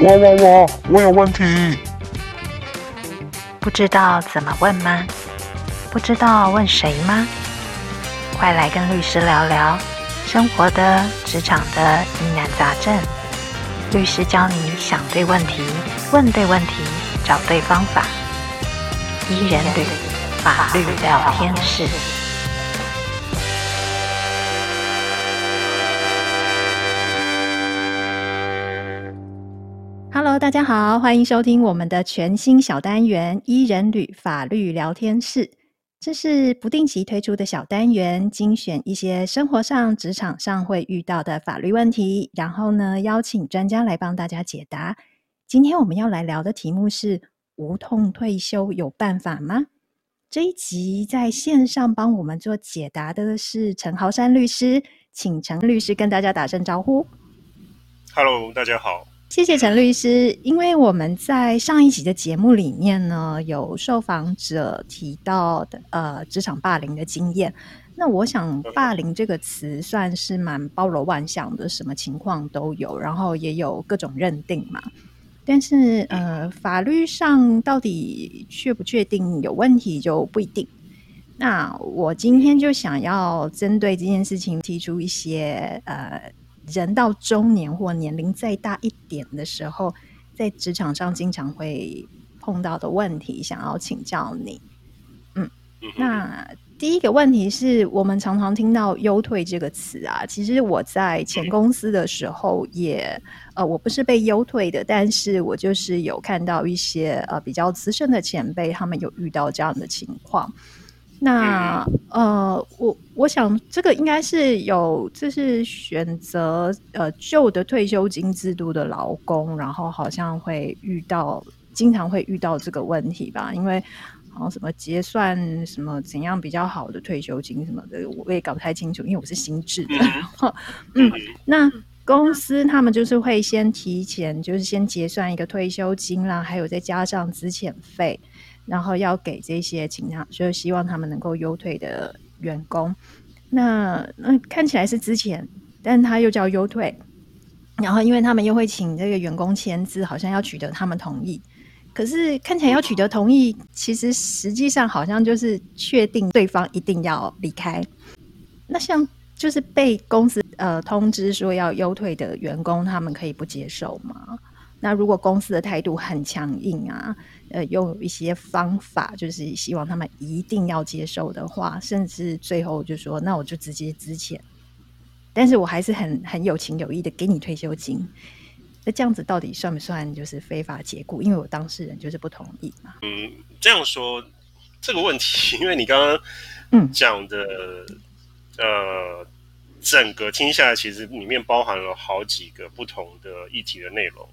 我我我我有问题，不知道怎么问吗？不知道问谁吗？快来跟律师聊聊生活的、职场的疑难杂症。律师教你想对问题、问对问题、找对方法。伊人律法律聊天室。Hello，大家好，欢迎收听我们的全新小单元“伊人旅法律聊天室”。这是不定期推出的小单元，精选一些生活上、职场上会遇到的法律问题，然后呢，邀请专家来帮大家解答。今天我们要来聊的题目是：无痛退休有办法吗？这一集在线上帮我们做解答的是陈豪山律师，请陈律师跟大家打声招呼。Hello，大家好。谢谢陈律师，因为我们在上一集的节目里面呢，有受访者提到的呃职场霸凌的经验。那我想“霸凌”这个词算是蛮包罗万象的，什么情况都有，然后也有各种认定嘛。但是呃，法律上到底确不确定有问题就不一定。那我今天就想要针对这件事情提出一些呃。人到中年或年龄再大一点的时候，在职场上经常会碰到的问题，想要请教你。嗯，那第一个问题是我们常常听到“优退”这个词啊，其实我在前公司的时候也，呃，我不是被优退的，但是我就是有看到一些呃比较资深的前辈，他们有遇到这样的情况。那呃，我我想这个应该是有，就是选择呃旧的退休金制度的劳工，然后好像会遇到，经常会遇到这个问题吧？因为好像什么结算什么怎样比较好的退休金什么的，我也搞不太清楚，因为我是新制的。嗯，那公司他们就是会先提前，就是先结算一个退休金啦，还有再加上资遣费。然后要给这些请他，就是希望他们能够优退的员工。那那看起来是之前，但他又叫优退。然后因为他们又会请这个员工签字，好像要取得他们同意。可是看起来要取得同意，其实实际上好像就是确定对方一定要离开。那像就是被公司呃通知说要优退的员工，他们可以不接受吗？那如果公司的态度很强硬啊，呃，又有一些方法，就是希望他们一定要接受的话，甚至最后就说，那我就直接支钱，但是我还是很很有情有义的给你退休金。那这样子到底算不算就是非法解雇？因为我当事人就是不同意嘛。嗯，这样说这个问题，因为你刚刚嗯讲的、嗯、呃，整个听下来其实里面包含了好几个不同的议题的内容。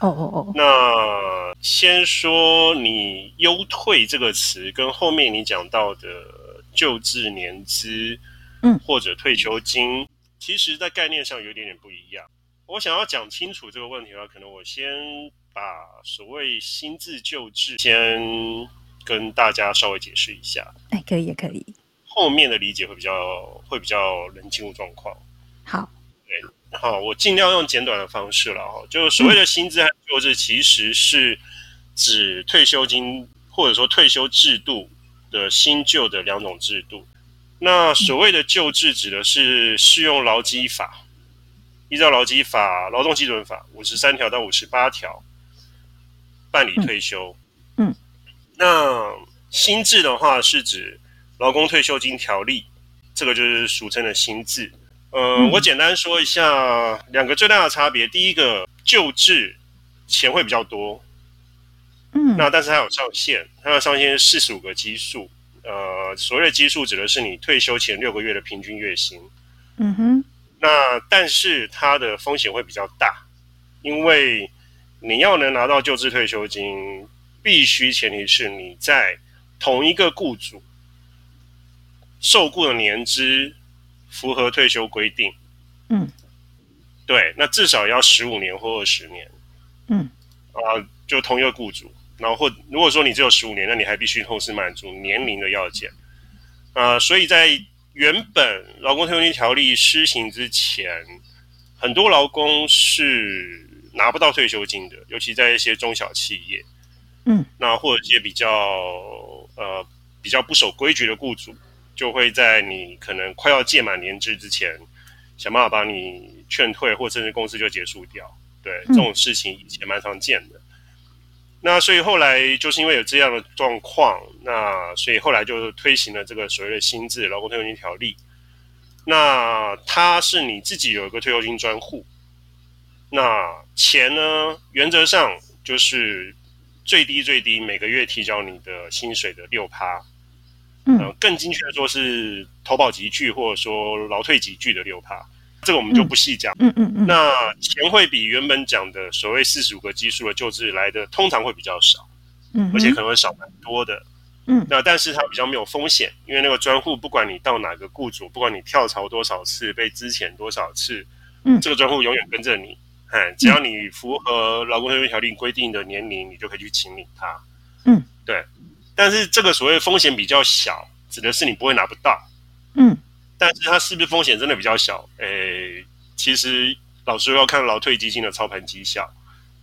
哦哦哦，那先说你“优退”这个词，跟后面你讲到的救治年资，嗯，或者退休金，嗯、其实在概念上有点点不一样。我想要讲清楚这个问题的话，可能我先把所谓新制旧制先跟大家稍微解释一下。哎，可以也可以，后面的理解会比较会比较能进入状况。好。好，我尽量用简短的方式了哈。就是所谓的薪资和旧制，其实是指退休金或者说退休制度的新旧的两种制度。那所谓的旧制指的是适用劳基法，依照劳基法、劳动基准法五十三条到五十八条办理退休。嗯，那新制的话是指劳工退休金条例，这个就是俗称的新制。呃，我简单说一下两个最大的差别。第一个，救治钱会比较多，嗯，那但是它有上限，它的上限是四十五个基数。呃，所谓的基数指的是你退休前六个月的平均月薪。嗯哼，那但是它的风险会比较大，因为你要能拿到救治退休金，必须前提是你在同一个雇主受雇的年资。符合退休规定，嗯，对，那至少要十五年或二十年，嗯，啊，就同一个雇主，然后或如果说你只有十五年，那你还必须同时满足年龄的要件，啊，所以在原本劳工退休金条例施行之前，很多劳工是拿不到退休金的，尤其在一些中小企业，嗯，那或者一些比较呃比较不守规矩的雇主，就会在你可能快要届满年资之前，想办法把你劝退，或甚至公司就结束掉。对，这种事情以前蛮常见的。那所以后来就是因为有这样的状况，那所以后来就推行了这个所谓的新制劳工退休金条例。那它是你自己有一个退休金专户，那钱呢，原则上就是最低最低每个月提交你的薪水的六趴，嗯、呃，更精确的说是投保集聚或者说劳退集聚的六趴。这个我们就不细讲。嗯嗯嗯。那钱会比原本讲的所谓四十五个基数的救治来的通常会比较少，嗯，而且可能会少蛮多的。嗯。那但是它比较没有风险，因为那个专户不管你到哪个雇主，不管你跳槽多少次，被资遣多少次，嗯，这个专户永远跟着你。哎，只要你符合劳工合约条例规定的年龄，你就可以去请领它。嗯，对。但是这个所谓风险比较小，指的是你不会拿不到。嗯。但是它是不是风险真的比较小？诶，其实老师要看劳退基金的操盘绩效。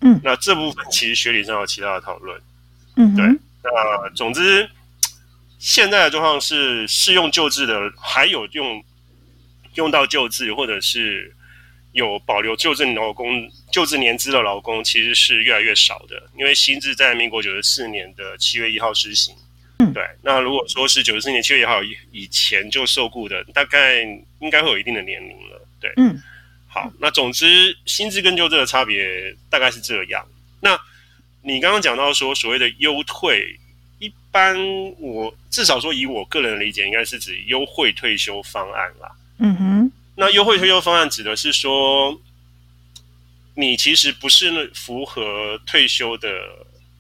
嗯，那这部分其实学理上有其他的讨论。嗯，对。那总之，现在的状况是适用旧制的，还有用用到旧制，或者是有保留旧制劳工、旧制年资的劳工，其实是越来越少的。因为新制在民国九十四年的七月一号施行。对，那如果说是九十四年七月一号以以前就受雇的，大概应该会有一定的年龄了。对，嗯，好，那总之薪资跟旧制的差别大概是这样。那你刚刚讲到说所谓的优退，一般我至少说以我个人的理解，应该是指优惠退休方案啦。嗯哼，那优惠退休方案指的是说，你其实不是符合退休的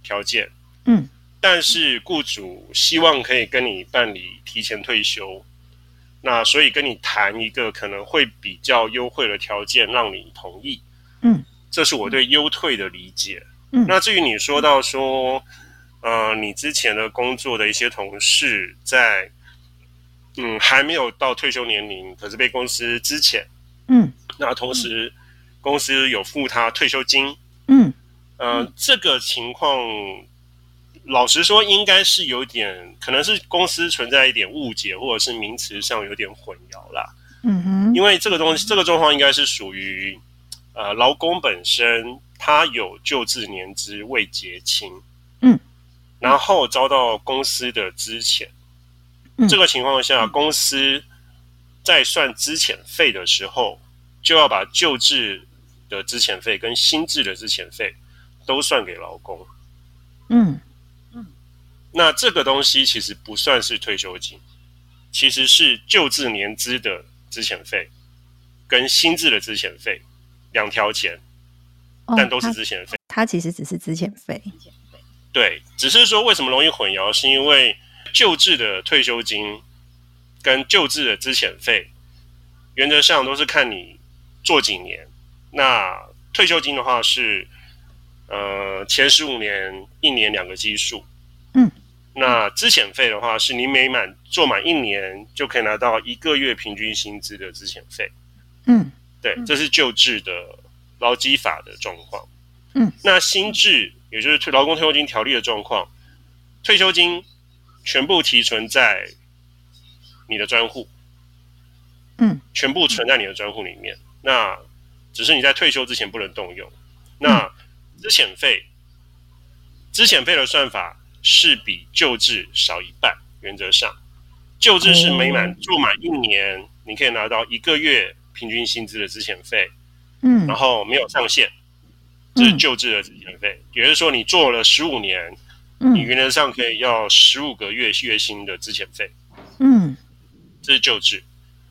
条件。嗯。但是雇主希望可以跟你办理提前退休，那所以跟你谈一个可能会比较优惠的条件，让你同意。嗯，这是我对优退的理解。嗯，那至于你说到说，呃，你之前的工作的一些同事在，嗯，还没有到退休年龄，可是被公司支遣。嗯，那同时公司有付他退休金。嗯，呃，这个情况。老实说，应该是有点，可能是公司存在一点误解，或者是名词上有点混淆啦。嗯哼，因为这个东西，这个状况应该是属于，呃，劳工本身他有救治年资未结清，嗯，然后遭到公司的资遣，嗯，这个情况下，公司在算资遣费的时候，就要把旧制的资遣费跟新制的资遣费都算给劳工，嗯嗯。那这个东西其实不算是退休金，其实是旧制年资的资遣费跟新制的资遣费两条钱，但都是资遣费。它其实只是资遣费。对，只是说为什么容易混淆，是因为旧制的退休金跟旧制的资遣费，原则上都是看你做几年。那退休金的话是，呃，前十五年一年两个基数。嗯。那资遣费的话，是你每满做满一年就可以拿到一个月平均薪资的资遣费。嗯，对，这是旧制的劳基法的状况。嗯，那新制也就是退劳工退休金条例的状况，退休金全部提存在你的专户。嗯，全部存在你的专户里面。那只是你在退休之前不能动用。那资遣费，资遣费的算法。是比旧制少一半，原则上，旧制是每满做满一年，你可以拿到一个月平均薪资的资遣费，嗯，然后没有上限，这是旧制的资遣费。也就是说，你做了十五年，你原则上可以要十五个月月薪的资遣费，嗯，这是旧制。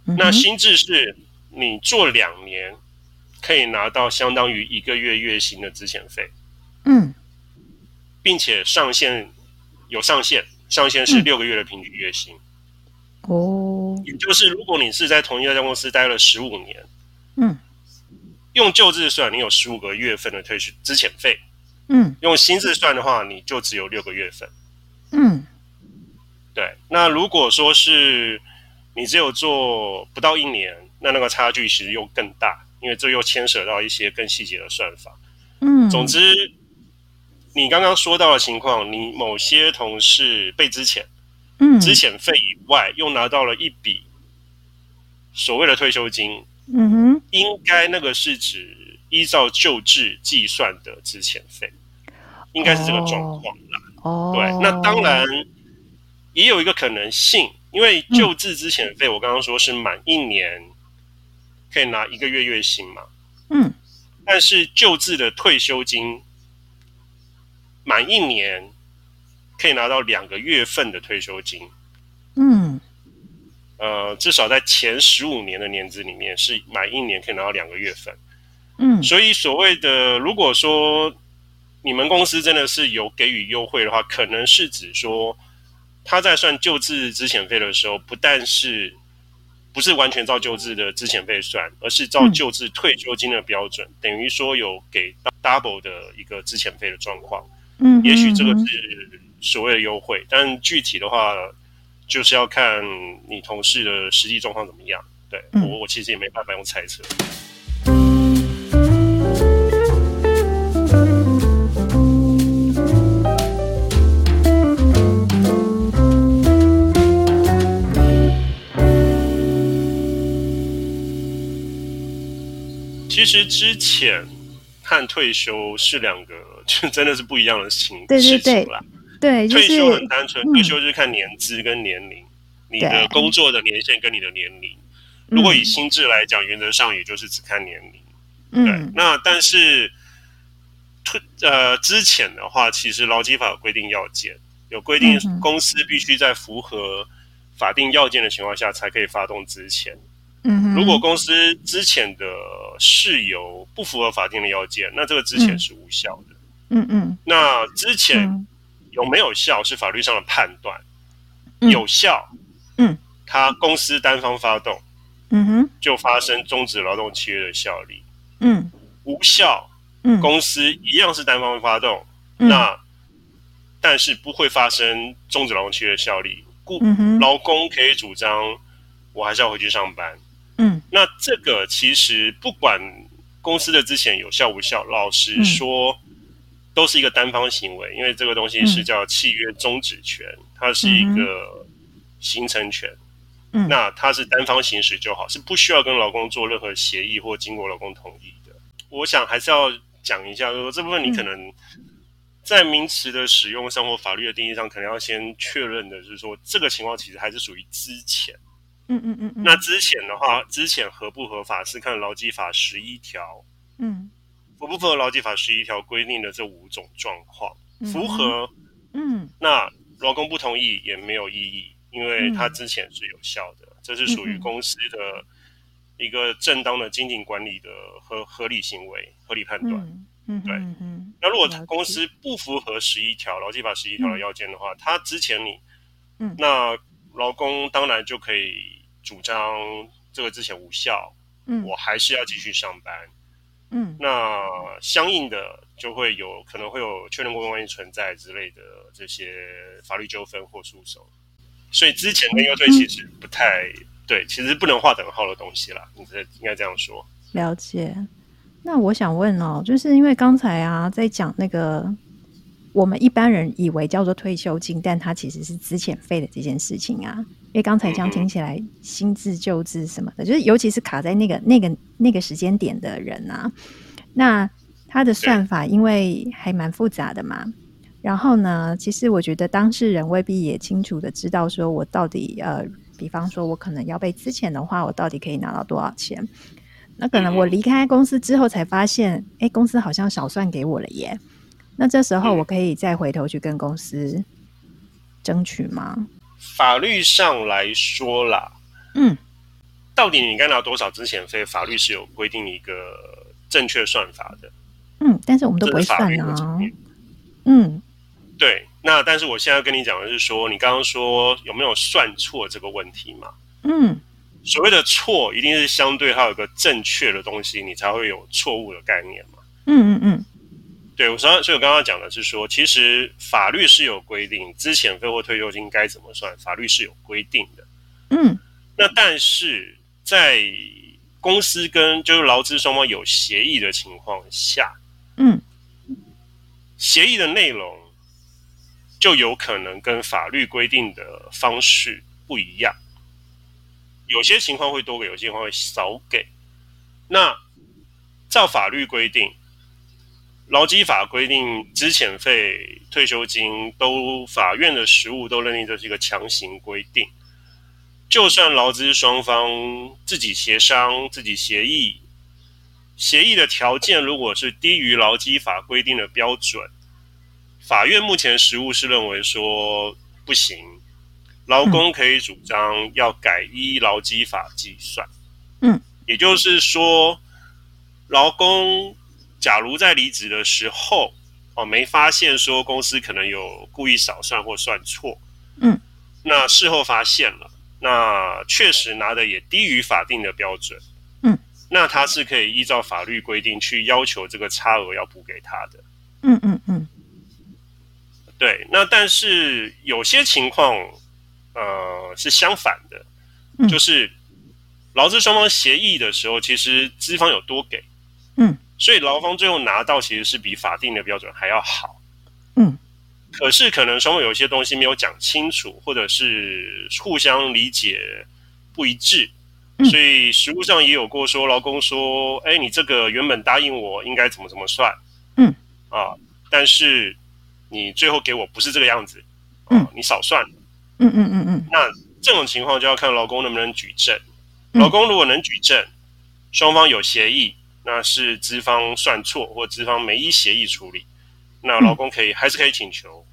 那新制是你做两年，可以拿到相当于一个月月薪的资遣费，嗯，并且上限。有上限，上限是六个月的平均月薪。哦、嗯，也就是如果你是在同一家公司待了十五年，嗯，用旧制算，你有十五个月份的退休资遣费，嗯，用新字算的话，你就只有六个月份，嗯，对。那如果说是你只有做不到一年，那那个差距其实又更大，因为这又牵涉到一些更细节的算法。总之，你刚刚说到的情况，你某些同事被资遣，嗯，资遣费以外又拿到了一笔所谓的退休金，嗯哼，应该那个是指依照旧制计算的资遣费，应该是这个状况啦。哦，对，那当然也有一个可能性，因为旧制之前费，我刚刚说是满一年可以拿一个月月薪嘛，嗯。但是旧制的退休金满一年可以拿到两个月份的退休金，嗯，呃，至少在前十五年的年资里面是满一年可以拿到两个月份，嗯，所以所谓的如果说你们公司真的是有给予优惠的话，可能是指说他在算旧制资遣费的时候，不但是。不是完全照旧制的之前费算，而是照旧制退休金的标准，嗯、等于说有给 double 的一个之前费的状况。嗯，也许这个是所谓的优惠，但具体的话，就是要看你同事的实际状况怎么样。对，我，我其实也没办法用猜测。其实之前和退休是两个，就真的是不一样的情对对对事情啦。对，退休很单纯，嗯、退休就是看年资跟年龄，你的工作的年限跟你的年龄。如果以心智来讲，原则上也就是只看年龄。嗯、对，那但是退呃之前的话，其实劳基法有规定要件，有规定公司必须在符合法定要件的情况下才可以发动之前。嗯，如果公司之前的事由不符合法定的要件，那这个之前是无效的。嗯嗯，那之前有没有效是法律上的判断。嗯、有效，嗯，他公司单方发动，嗯哼，就发生终止劳动契约的效力。嗯，无效，嗯，公司一样是单方发动，嗯、那但是不会发生终止劳动契约的效力，故劳工可以主张我还是要回去上班。嗯，那这个其实不管公司的之前有效无效，老实说，都是一个单方行为，因为这个东西是叫契约终止权，它是一个形成权。嗯，那它是单方行使就好，是不需要跟劳工做任何协议或经过劳工同意的。我想还是要讲一下，说这部分你可能在名词的使用上或法律的定义上，可能要先确认的是说，这个情况其实还是属于资遣。嗯嗯嗯，那之前的话，之前合不合法是看劳基法十一条，嗯，符不符合劳基法十一条规定的这五种状况，符合，嗯，那劳工不同意也没有意义，因为他之前是有效的，这是属于公司的一个正当的经营管理的合合理行为、合理判断，嗯，对，嗯那如果公司不符合十一条劳基法十一条的要件的话，他之前你，嗯，那劳工当然就可以。主张这个之前无效，嗯，我还是要继续上班，嗯，那相应的就会有可能会有确认过关系存在之类的这些法律纠纷或诉讼，所以之前的优退其实不太、嗯、对，其实不能划等号的东西啦，你这应该这样说。了解。那我想问哦，就是因为刚才啊在讲那个我们一般人以为叫做退休金，但它其实是资遣费的这件事情啊。因为刚才这样听起来，新制旧制什么的，就是尤其是卡在那个那个那个时间点的人啊，那他的算法因为还蛮复杂的嘛。然后呢，其实我觉得当事人未必也清楚的知道，说我到底呃，比方说我可能要被资遣的话，我到底可以拿到多少钱？那可能我离开公司之后才发现，哎，公司好像少算给我了耶。那这时候我可以再回头去跟公司争取吗？法律上来说啦，嗯，到底你该拿多少资遣费？法律是有规定一个正确算法的。嗯，但是我们都不会算啊。嗯，对。那但是我现在跟你讲的是说，你刚刚说有没有算错这个问题嘛？嗯，所谓的错，一定是相对它有个正确的东西，你才会有错误的概念嘛。嗯嗯嗯。对，我所以，我刚刚讲的是说，其实法律是有规定，资遣费或退休金该怎么算，法律是有规定的。嗯，那但是在公司跟就是劳资双方有协议的情况下，嗯，协议的内容就有可能跟法律规定的方式不一样，有些情况会多给，有些情况会少给。那照法律规定，劳基法规定，资遣费、退休金都法院的实务都认定这是一个强行规定。就算劳资双方自己协商、自己协议，协议的条件如果是低于劳基法规定的标准，法院目前实务是认为说不行，劳工可以主张要改依劳基法计算。嗯，也就是说，劳工假如在离职的时候哦，没发现说公司可能有故意少算或算错，嗯，那事后发现了。那确实拿的也低于法定的标准，嗯，那他是可以依照法律规定去要求这个差额要补给他的，嗯嗯嗯，对。那但是有些情况，呃，是相反的，嗯、就是劳资双方协议的时候，其实资方有多给，嗯，所以劳方最后拿到其实是比法定的标准还要好，嗯。可是可能双方有一些东西没有讲清楚，或者是互相理解不一致，嗯、所以实务上也有过说，劳工说：“哎，你这个原本答应我应该怎么怎么算，嗯。啊，但是你最后给我不是这个样子，啊、嗯，你少算，嗯嗯嗯嗯。那这种情况就要看劳工能不能举证。劳工如果能举证，双方有协议，那是资方算错，或资方没依协议处理。”那劳工可以、嗯、还是可以请求，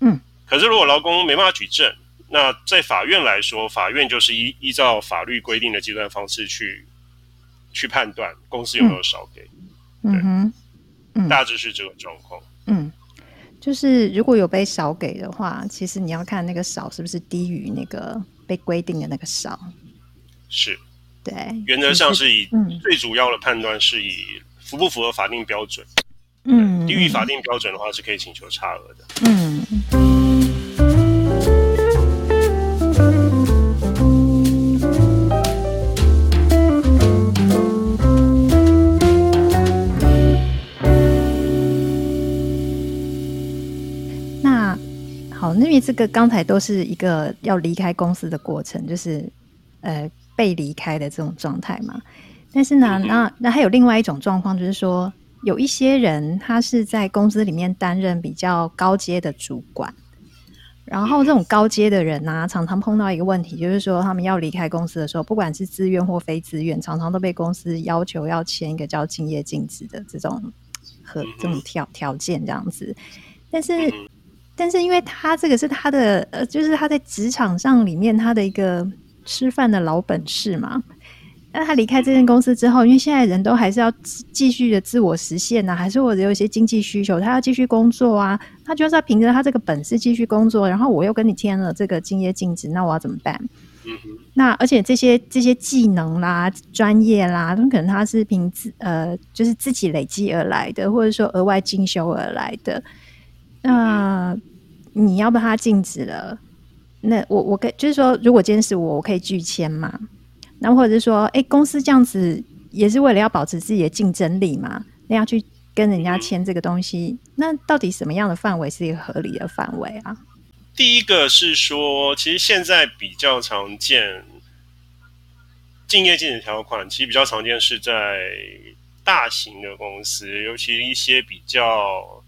嗯，可是如果劳工没办法举证，那在法院来说，法院就是依依照法律规定的计算方式去去判断公司有没有少给，嗯，对。嗯哼，嗯，大致是这个状况，嗯，就是如果有被少给的话，其实你要看那个少是不是低于那个被规定的那个少，是，对，原则上是以最主要的判断是以符不符合法定标准。嗯，低于法定标准的话是可以请求差额的。嗯。那好，因为这个刚才都是一个要离开公司的过程，就是呃被离开的这种状态嘛。但是呢，那那还有另外一种状况，就是说。有一些人，他是在公司里面担任比较高阶的主管，然后这种高阶的人呢、啊，常常碰到一个问题，就是说他们要离开公司的时候，不管是自愿或非自愿，常常都被公司要求要签一个叫敬业禁止的这种和这种条条件这样子。但是，但是因为他这个是他的呃，就是他在职场上里面他的一个吃饭的老本事嘛。那他离开这间公司之后，因为现在人都还是要继续的自我实现呐、啊，还是或者有一些经济需求，他要继续工作啊。他就是要凭着他这个本事继续工作，然后我又跟你签了这个敬业禁止，那我要怎么办？嗯、那而且这些这些技能啦、专业啦，都可能他是凭自呃，就是自己累积而来的，或者说额外进修而来的。那你要把他禁止了，那我我可就是说，如果今天是我，我可以拒签嘛？那或者是说，哎，公司这样子也是为了要保持自己的竞争力嘛？那要去跟人家签这个东西，那到底什么样的范围是一个合理的范围啊？第一个是说，其实现在比较常见竞业禁止条款，其实比较常见是在大型的公司，尤其一些比较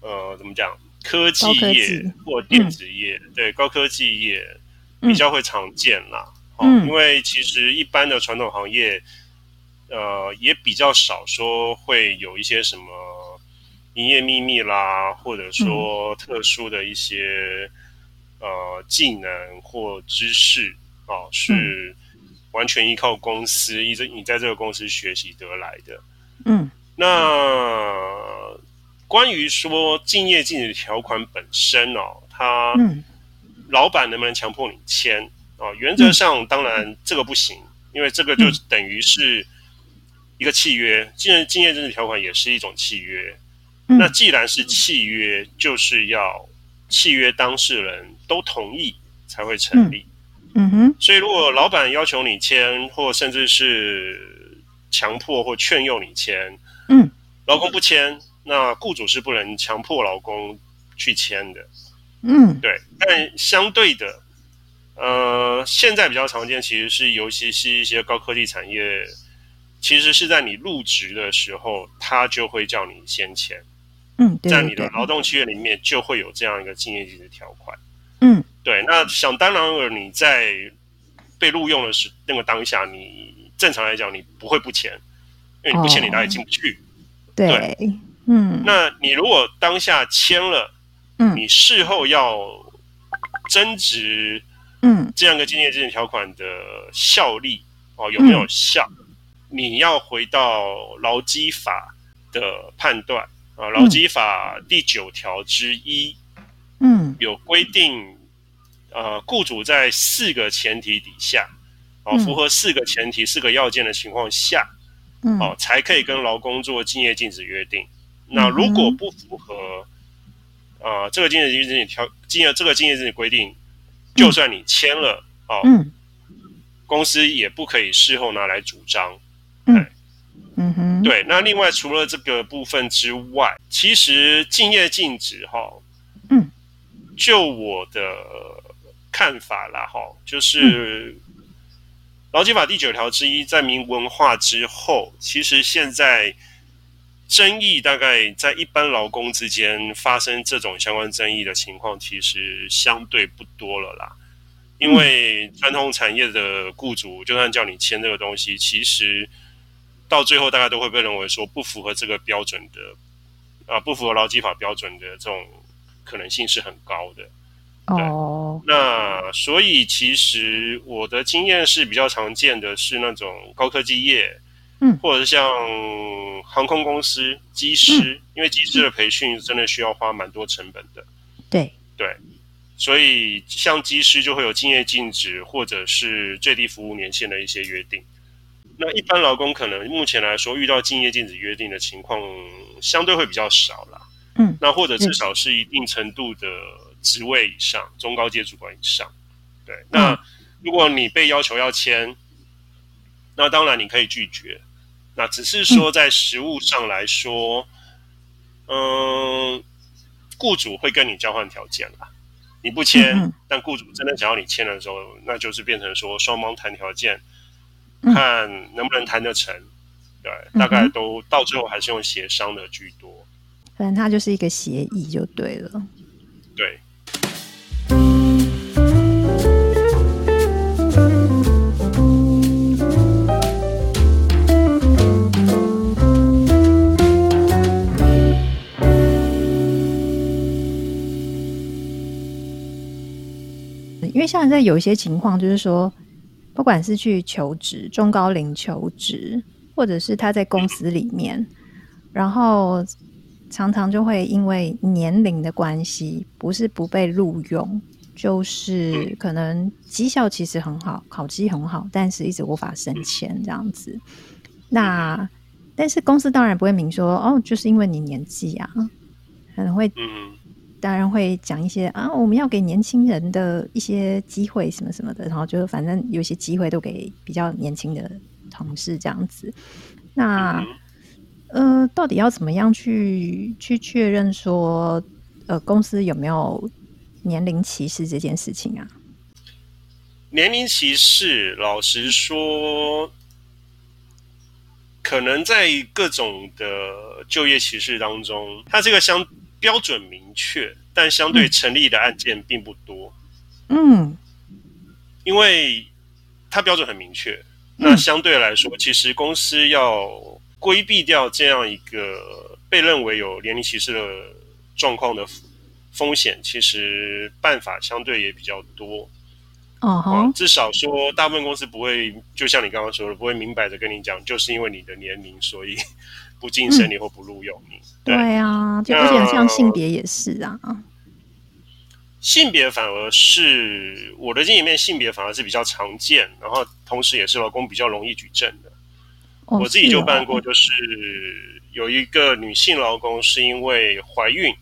呃，怎么讲，科技业或电子业，嗯、对，高科技业比较会常见啦。嗯，因为其实一般的传统行业，呃，也比较少说会有一些什么营业秘密啦，或者说特殊的一些呃技能或知识啊，是完全依靠公司，一直你在这个公司学习得来的。嗯，那关于说竞业禁止条款本身哦，它老板能不能强迫你签？哦，原则上当然这个不行，嗯、因为这个就等于是一个契约，竞竞业禁止条款也是一种契约。嗯、那既然是契约，就是要契约当事人都同意才会成立。嗯，嗯哼。所以如果老板要求你签，或甚至是强迫或劝诱你签，嗯，劳工不签，那雇主是不能强迫劳工去签的。嗯，对。但相对的，呃，现在比较常见，其实是尤其是一些高科技产业，其实是在你入职的时候，他就会叫你先签。嗯，对对对，在你的劳动契约里面就会有这样一个竞业级的条款。嗯，对。那想当然尔，你在被录用的时那个当下，你正常来讲你不会不签，因为你不签你哪里进不去。哦、对，对，嗯。那你如果当下签了，嗯，你事后要争执，嗯，这样一个竞业禁止条款的效力哦有没有效？嗯、你要回到劳基法的判断。啊，劳基法第九条之一，嗯，有规定，呃，雇主在四个前提底下，哦，符合四个前提、四个要件的情况下，嗯，哦，才可以跟劳工做竞业禁止约定。那如果不符合，呃，这个竞业禁止条，竞业这个竞业禁止规定，就算你签了，哦，嗯，公司也不可以事后拿来主张，嗯。嗯哼，对，那另外除了这个部分之外，其实竞业禁止哈，嗯，就我的看法啦哈，就是劳基法第九条之一在明文化之后，其实现在争议大概在一般劳工之间发生这种相关争议的情况，其实相对不多了啦。因为传统产业的雇主就算叫你签这个东西，其实。到最后，大家都会被认为说不符合这个标准的，啊，不符合劳基法标准的这种可能性是很高的。哦，那所以其实我的经验是比较常见的是那种高科技业，嗯，或者是像航空公司机师，嗯，因为机师的培训真的需要花蛮多成本的。对。对，所以像机师就会有敬业禁止或者是最低服务年限的一些约定。那一般劳工可能目前来说遇到敬业禁止约定的情况相对会比较少啦，嗯，那或者至少是一定程度的职位以上，嗯、中高阶主管以上，对。那如果你被要求要签，那当然你可以拒绝，那只是说在实物上来说，嗯、呃，雇主会跟你交换条件啦，你不签，但雇主真的想要你签的时候，那就是变成说双方谈条件。看能不能谈得成，对，大概都到最后还是用协商的居多。反正它就是一个协议就对了。对。因为像在有一些情况，就是说。不管是去求职，中高龄求职，或者是他在公司里面，然后常常就会因为年龄的关系，不是不被录用，就是可能绩效其实很好，考绩很好，但是一直无法升迁这样子。那但是公司当然不会明说哦，就是因为你年纪啊，可能会。当然会讲一些啊，我们要给年轻人的一些机会什么什么的，然后就反正有些机会都给比较年轻的同事这样子。那呃，到底要怎么样去去确认说呃公司有没有年龄歧视这件事情啊？年龄歧视，老实说，可能在各种的就业歧视当中，它这个相。标准明确，但相对成立的案件并不多。嗯，因为它标准很明确，那相对来说，其实公司要规避掉这样一个被认为有年龄歧视的状况的风险，其实办法相对也比较多。哦、uh-huh. 至少说，大部分公司不会，就像你刚刚说的，不会明摆着跟你讲，就是因为你的年龄，所以不晋升你或不录用你。嗯对，对啊，就而且像性别也是啊。性别反而是我的经验里面，性别反而是比较常见，然后同时也是劳工比较容易举证的。哦、我自己就办过，就是有一个女性劳工是因为怀孕，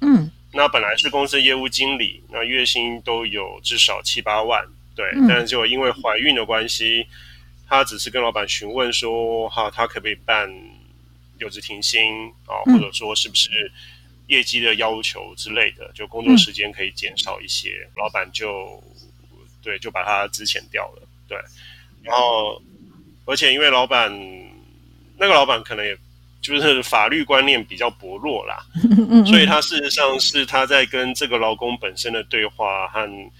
嗯，那本来是公司业务经理，那月薪都有至少七八万，对，嗯、但是就因为怀孕的关系，她只是跟老板询问说，哈，她可不可以办。留职停薪啊，或者说是不是业绩的要求之类的，就工作时间可以减少一些，嗯、老板就对就把他资遣掉了。对，然后而且因为老板那个老板可能也就是法律观念比较薄弱啦，所以他事实上是他在跟这个劳工本身的对话和。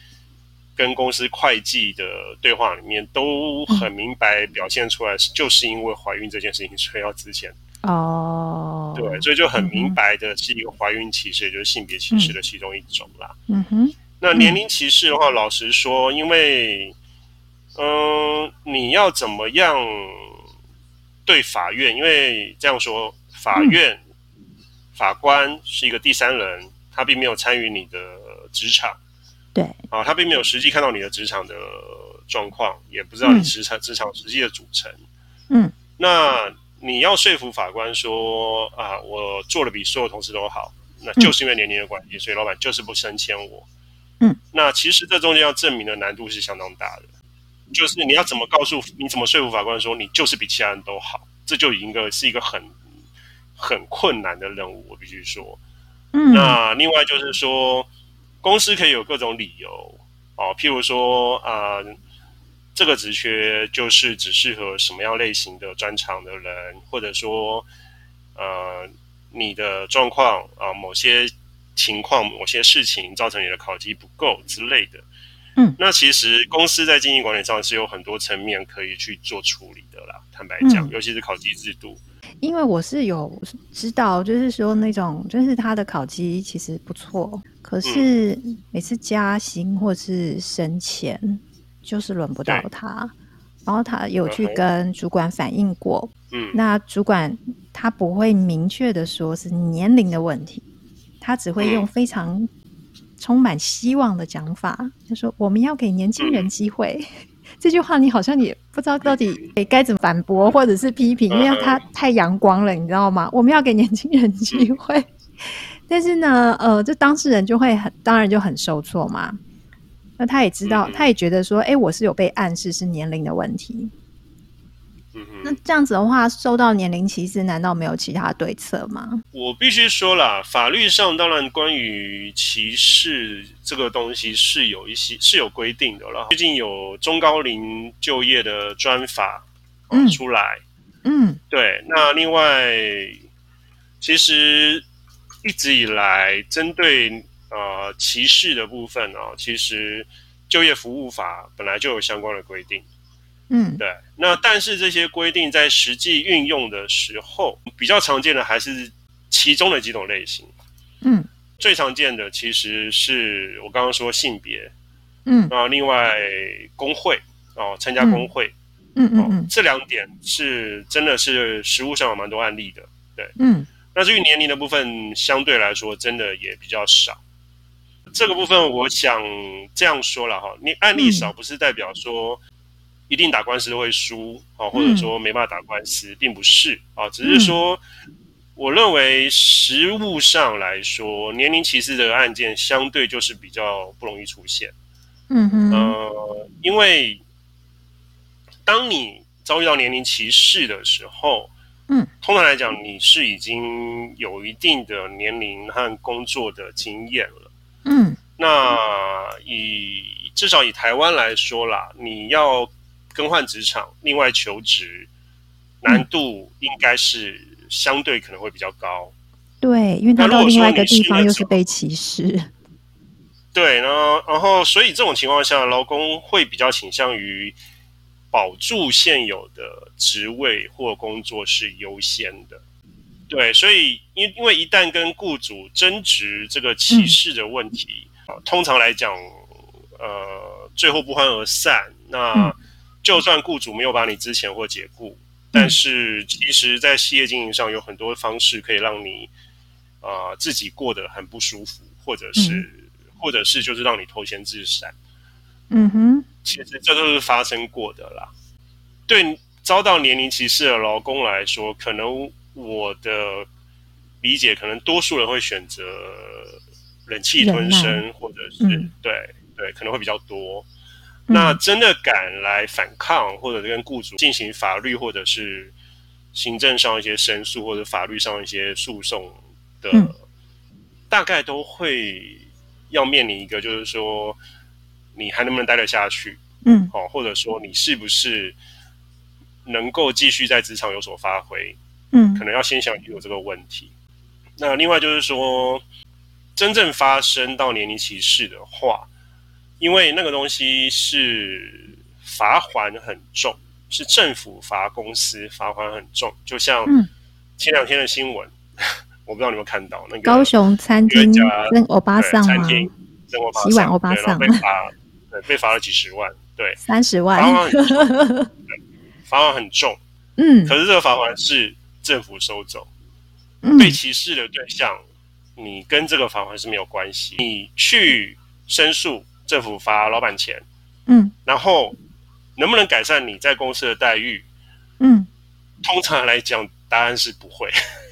跟公司会计的对话里面都很明白表现出来，就是因为怀孕这件事情，所以要资遣。哦，对，所以就很明白的是一个怀孕歧视，也就是性别歧视的其中一种啦。嗯哼，那年龄歧视的话，老实说，因为，嗯、呃，你要怎么样对法院？因为这样说，法院法官是一个第三人，他并没有参与你的职场。对啊，他并没有实际看到你的职场的状况，也不知道你职场、嗯、职场实际的组成。嗯，那你要说服法官说啊，我做的比所有同事都好，那就是因为年龄的关系，所以老板就是不升迁我。嗯，那其实这中间要证明的难度是相当大的，就是你要怎么告诉你怎么说服法官说你就是比其他人都好，这就已经个是一个很很困难的任务，我必须说。嗯，那另外就是说。公司可以有各种理由哦，譬如说啊、呃，这个职缺就是只适合什么样类型的专长的人，或者说呃，你的状况啊、呃，某些情况、某些事情造成你的考绩不够之类的。嗯，那其实公司在经营管理上是有很多层面可以去做处理的啦。坦白讲，嗯、尤其是考绩制度。因为我是有知道，就是说那种，就是他的考绩其实不错，可是每次加薪或是升迁，就是轮不到他。然后他有去跟主管反映过，嗯，那主管他不会明确的说是年龄的问题，他只会用非常充满希望的讲法，就说我们要给年轻人机会。这句话你好像也不知道到底该怎么反驳或者是批评，因为他太阳光了，你知道吗？我们要给年轻人机会，但是呢，呃，这当事人就会很当然就很受挫嘛。那他也知道，他也觉得说，哎，我是有被暗示是年龄的问题。那这样子的话，受到年龄歧视，难道没有其他对策吗？我必须说啦，法律上当然关于歧视这个东西是有一些是有规定的了。最近有中高龄就业的专法出来，嗯，对。那另外，其实一直以来针对呃歧视的部分啊，其实就业服务法本来就有相关的规定。嗯，对。那但是这些规定在实际运用的时候，比较常见的还是其中的几种类型。嗯，最常见的其实是我刚刚说性别。嗯，啊，另外工会哦，参加工会。嗯嗯嗯，这两点是真的是实务上有蛮多案例的。对，嗯。那至于年龄的部分，相对来说真的也比较少。这个部分我想这样说了哈，你案例少不是代表说。一定打官司都会输啊，或者说没办法打官司，嗯、并不是啊，只是说，我认为实务上来说，年龄歧视的案件相对就是比较不容易出现。嗯哼，呃，因为当你遭遇到年龄歧视的时候，嗯，通常来讲，你是已经有一定的年龄和工作的经验了。嗯，那以至少以台湾来说啦，你要。更换职场，另外求职难度应该是相对可能会比较高。对，因为他到另外一个地方又是被歧视。对，然后，然后，所以这种情况下，劳工会比较倾向于保住现有的职位或工作是优先的。对，所以因因为一旦跟雇主争执这个歧视的问题，嗯、通常来讲，呃，最后不欢而散。那、嗯就算雇主没有把你之前或解雇，但是其实，在企业经营上有很多方式可以让你啊、呃、自己过得很不舒服，或者是，嗯、或者是就是让你投闲置散。嗯哼，其实这都是发生过的啦。对遭到年龄歧视的劳工来说，可能我的理解，可能多数人会选择忍气吞声，或者是、嗯、对对，可能会比较多。那真的敢来反抗，或者跟雇主进行法律或者是行政上一些申诉或者法律上一些诉讼的，嗯、大概都会要面临一个，就是说你还能不能待得下去？嗯，好，或者说你是不是能够继续在职场有所发挥？嗯，可能要先想清楚这个问题。那另外就是说，真正发生到年龄歧视的话，因为那个东西是罚款很重，是政府罚公司罚款很重。就像前两天的新闻，嗯、我不知道你有没有看到那个高雄餐厅跟欧巴桑吗？餐厅跟欧巴桑，洗碗欧巴桑被罚，对，被罚了几十万，对，三十万，罚款很重。嗯，可是这个罚款是政府收走。嗯、被歧视的对象，你跟这个返还是没有关系。你去申诉，政府罚老板钱，嗯，然后能不能改善你在公司的待遇？嗯，通常来讲，答案是不会。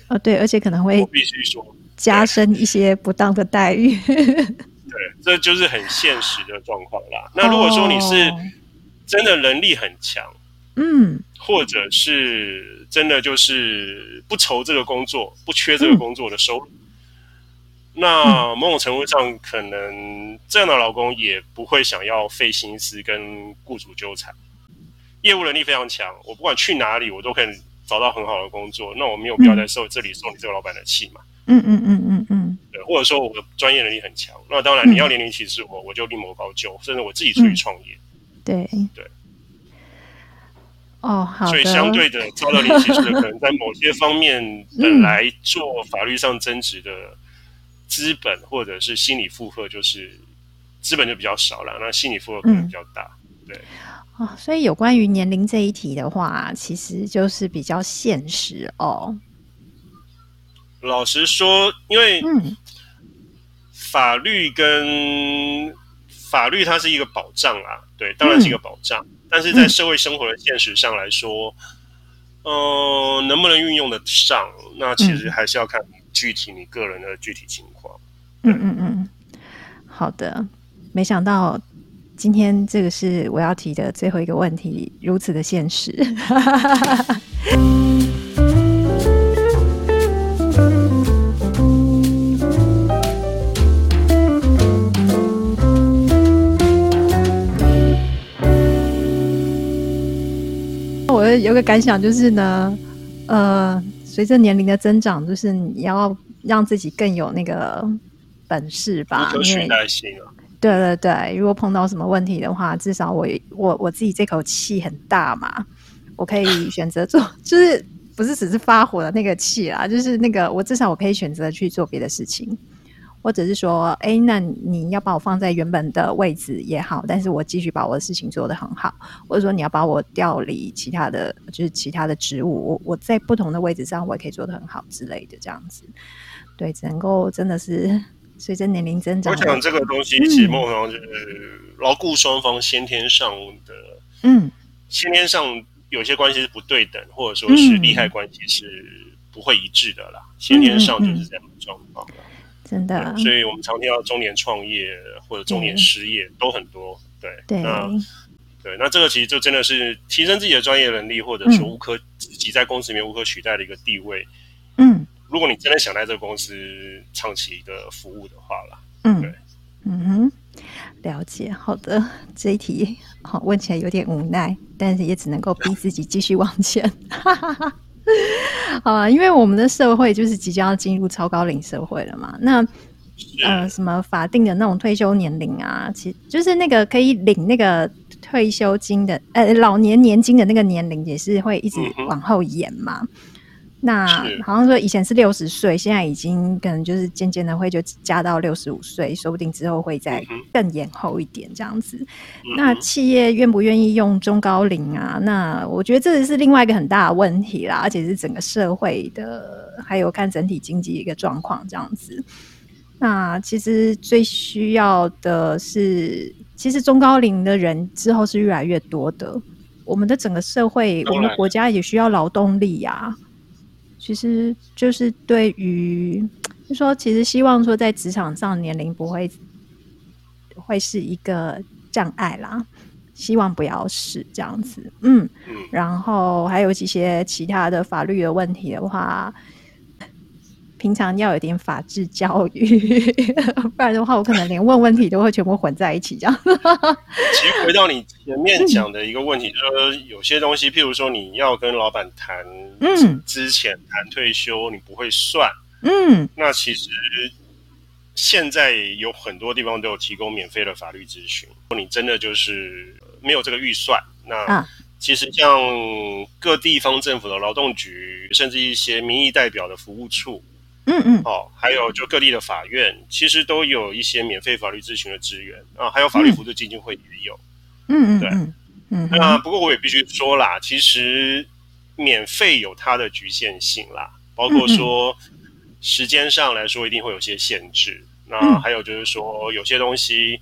哦，对，而且可能会 我必须说加深一些不当的待遇。对，这就是很现实的状况啦。那如果说你是真的能力很强，嗯。或者是真的就是不愁这个工作，不缺这个工作的收入，嗯、那某种程度上，可能这样的老公也不会想要费心思跟雇主纠缠。业务能力非常强，我不管去哪里，我都可以找到很好的工作。那我没有必要在受这里受你这个老板的气嘛？嗯嗯嗯嗯嗯。对，或者说我的专业能力很强，那当然你要年龄歧视我，我就另谋高就，甚至我自己出去创业。嗯、对对。哦，好的。所以相对的，遭到年龄歧视的可能在某些方面本来做法律上争执的资本或者是心理负荷，就是资本就比较少了，那心理负荷可能比较大。嗯、对。哦，所以有关于年龄这一题的话，其实就是比较现实哦。老实说，因为嗯，法律跟法律它是一个保障啊，对，当然是一个保障。嗯但是在社会生活的现实上来说，嗯、呃，能不能运用得上，那其实还是要看具体你个人的具体情况。嗯嗯嗯，好的，没想到今天这个是我要提的最后一个问题，如此的现实。我有个感想就是呢，呃，随着年龄的增长，就是你要让自己更有那个本事吧，有取代性啊。对对对，如果碰到什么问题的话，至少我我我自己这口气很大嘛，我可以选择做，就是不是只是发火的那个气啦，就是那个我至少我可以选择去做别的事情。或者是说，哎，那你要把我放在原本的位置也好，但是我继续把我的事情做得很好。或者说，你要把我调离其他的，就是其他的职务，我我在不同的位置上，我也可以做得很好之类的，这样子。对，只能够真的是随着年龄增长。我想这个东西其实某种程度就是牢固双方先天上的，嗯，先天上有些关系是不对等，或者说是利害关系是不会一致的啦。嗯、先天上就是这样的状况。真的，所以我们常听到中年创业或者中年失业都很多，对，对，那对，那这个其实就真的是提升自己的专业能力，或者说无可自己在公司里面无可取代的一个地位。嗯，如果你真的想在这个公司长期的服务的话啦，嗯，对，嗯哼，了解。好的，这一题好问起来有点无奈，但是也只能够逼自己继续往前。哈哈哈。好啊，因为我们的社会就是即将要进入超高龄社会了嘛。那呃，什么法定的那种退休年龄啊，其实就是那个可以领那个退休金的，呃，老年年金的那个年龄也是会一直往后延嘛。嗯那好像说以前是六十岁，现在已经可能就是渐渐的会就加到六十五岁，说不定之后会再更延后一点这样子。那企业愿不愿意用中高龄啊？那我觉得这是另外一个很大的问题啦，而且是整个社会的，还有看整体经济一个状况这样子。那其实最需要的是，其实中高龄的人之后是越来越多的。我们的整个社会，我们的国家也需要劳动力呀。其实就是对于，就说其实希望说在职场上年龄不会会是一个障碍啦。希望不要是这样子。嗯，嗯，然后还有一些其他的法律的问题的话。平常要有点法治教育，不然的话，我可能连问问题都会全部混在一起这样。其实回到你前面讲的一个问题，就是有些东西，譬如说你要跟老板谈，嗯，之前谈退休，你不会算，嗯，那其实现在有很多地方都有提供免费的法律咨询。如果你真的就是没有这个预算，那其实像各地方政府的劳动局，甚至一些民意代表的服务处。嗯嗯，哦，还有就各地的法院，其实都有一些免费法律咨询的资源啊，还有法律辅助基金会也有。嗯嗯，对，嗯，嗯那不过我也必须说啦，其实免费有它的局限性啦，包括说时间上来说一定会有些限制。嗯、那还有就是说有些东西，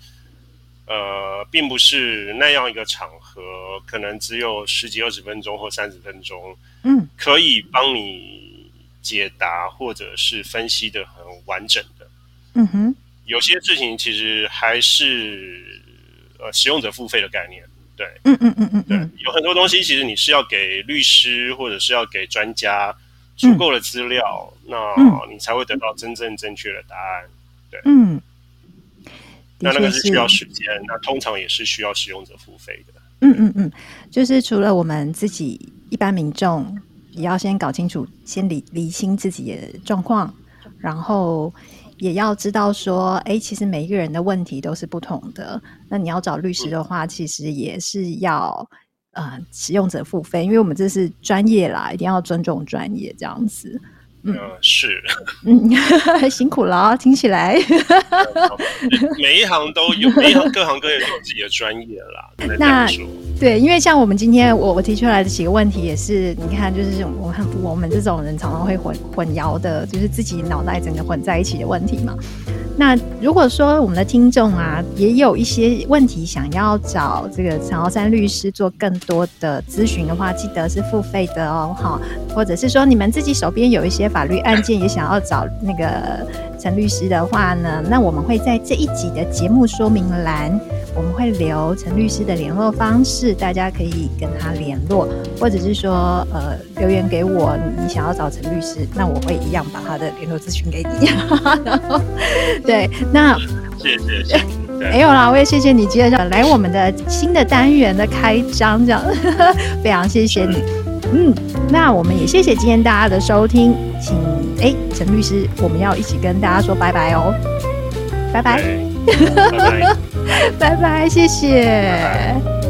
呃，并不是那样一个场合，可能只有十几二十分钟或三十分钟，嗯，可以帮你。解答或者是分析的很完整的，嗯哼，有些事情其实还是呃使用者付费的概念，对，嗯嗯嗯嗯，对，有很多东西其实你是要给律师或者是要给专家足够的资料，嗯、那你才会得到真正正确的答案，对，嗯，那那个是。需要时间，那通常也是需要使用者付费的，嗯嗯嗯，就是除了我们自己一般民众。也要先搞清楚，先理理清自己的状况，然后也要知道说，哎，其实每一个人的问题都是不同的。那你要找律师的话，其实也是要呃使用者付费，因为我们这是专业啦，一定要尊重专业这样子。嗯，是，嗯，辛苦了，听起来。每一行都有，每一行各行各业都有自己的专业啦。那对，因为像我们今天我我提出来的几个问题，也是你看，就是我们我们这种人常常会混混淆的，就是自己脑袋整个混在一起的问题嘛。那如果说我们的听众啊，也有一些问题想要找这个陈豪山律师做更多的咨询的话，记得是付费的哦，哈，或者是说你们自己手边有一些法律案件也想要找那个陈律师的话呢，那我们会在这一集的节目说明栏，我们会留陈律师的联络方式，大家可以跟他联络，或者是说呃留言给我，你想要找陈律师，那我会一样把他的联络资讯给你。然 后对，那谢谢，谢谢，没有啦，我也谢谢你今天来我们的新的单元的开张，这样 非常谢谢你。嗯，那我们也谢谢今天大家的收听，请哎陈律师，我们要一起跟大家说拜拜哦，拜拜，拜拜，拜拜，谢谢。拜拜